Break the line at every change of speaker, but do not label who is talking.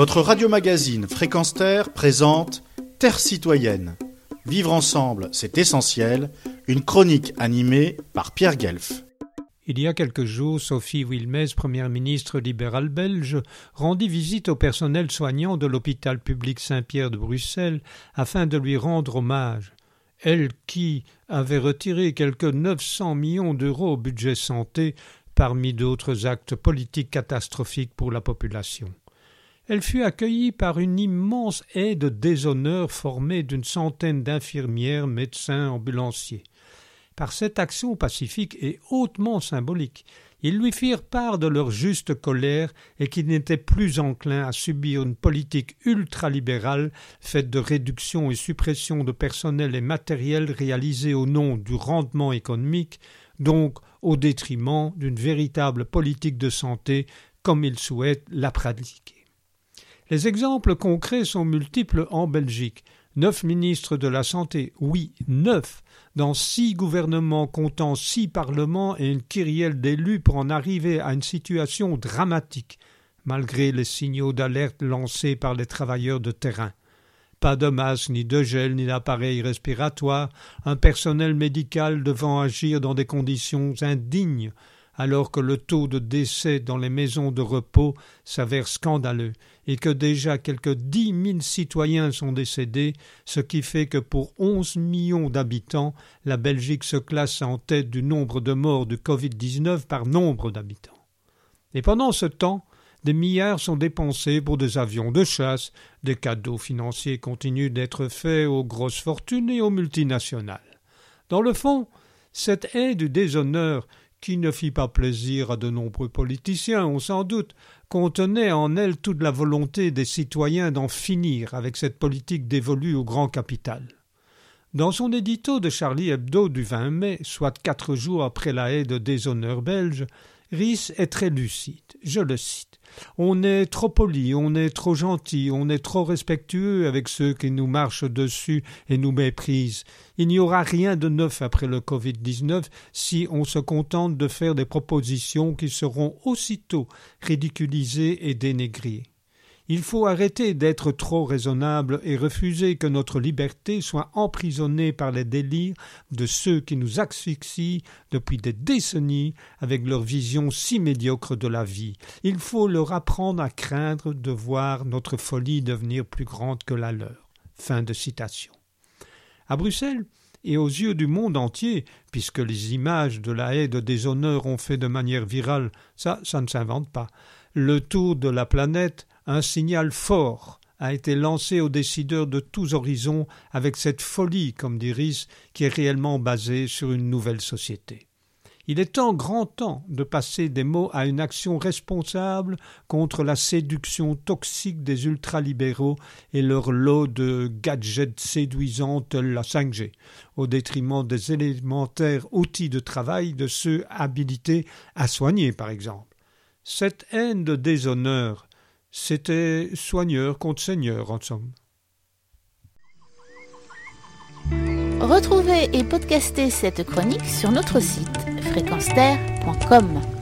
Votre radio-magazine Fréquence Terre présente Terre citoyenne. Vivre ensemble, c'est essentiel. Une chronique animée par Pierre Guelf.
Il y a quelques jours, Sophie Wilmès, première ministre libérale belge, rendit visite au personnel soignant de l'hôpital public Saint-Pierre de Bruxelles afin de lui rendre hommage. Elle qui avait retiré quelque 900 millions d'euros au budget santé parmi d'autres actes politiques catastrophiques pour la population. Elle fut accueillie par une immense haie de déshonneur formée d'une centaine d'infirmières, médecins, ambulanciers. Par cette action pacifique et hautement symbolique, ils lui firent part de leur juste colère et qu'ils n'étaient plus enclins à subir une politique ultralibérale faite de réduction et suppression de personnel et matériel réalisés au nom du rendement économique, donc au détriment d'une véritable politique de santé comme ils souhaitent la pratiquer. Les exemples concrets sont multiples en Belgique. Neuf ministres de la Santé, oui, neuf, dans six gouvernements comptant six parlements et une kyrielle d'élus pour en arriver à une situation dramatique, malgré les signaux d'alerte lancés par les travailleurs de terrain. Pas de masque, ni de gel, ni d'appareil respiratoire, un personnel médical devant agir dans des conditions indignes, alors que le taux de décès dans les maisons de repos s'avère scandaleux et que déjà quelques dix mille citoyens sont décédés, ce qui fait que pour onze millions d'habitants, la Belgique se classe en tête du nombre de morts du Covid-19 par nombre d'habitants. Et pendant ce temps, des milliards sont dépensés pour des avions de chasse, des cadeaux financiers continuent d'être faits aux grosses fortunes et aux multinationales. Dans le fond, cette haie du déshonneur qui ne fit pas plaisir à de nombreux politiciens, on s'en doute, contenait en elle toute la volonté des citoyens d'en finir avec cette politique dévolue au grand capital. Dans son édito de Charlie Hebdo du 20 mai, soit quatre jours après la haie de déshonneur belge, Rhys est très lucide. Je le cite. On est trop poli, on est trop gentil, on est trop respectueux avec ceux qui nous marchent dessus et nous méprisent. Il n'y aura rien de neuf après le Covid-19 si on se contente de faire des propositions qui seront aussitôt ridiculisées et dénégrées. Il faut arrêter d'être trop raisonnable et refuser que notre liberté soit emprisonnée par les délires de ceux qui nous asphyxient depuis des décennies avec leur vision si médiocre de la vie. Il faut leur apprendre à craindre de voir notre folie devenir plus grande que la leur. Fin de citation. À Bruxelles, et aux yeux du monde entier, puisque les images de la haie de déshonneur ont fait de manière virale, ça, ça ne s'invente pas, le tour de la planète, un signal fort a été lancé aux décideurs de tous horizons avec cette folie, comme dit Rhys, qui est réellement basée sur une nouvelle société. Il est temps, grand temps, de passer des mots à une action responsable contre la séduction toxique des ultralibéraux et leur lot de gadgets séduisants tels la 5G, au détriment des élémentaires outils de travail de ceux habilités à soigner, par exemple. Cette haine de déshonneur, c'était soigneur contre seigneur, en somme.
Retrouvez et podcastez cette chronique sur notre site fréquenceterre.com.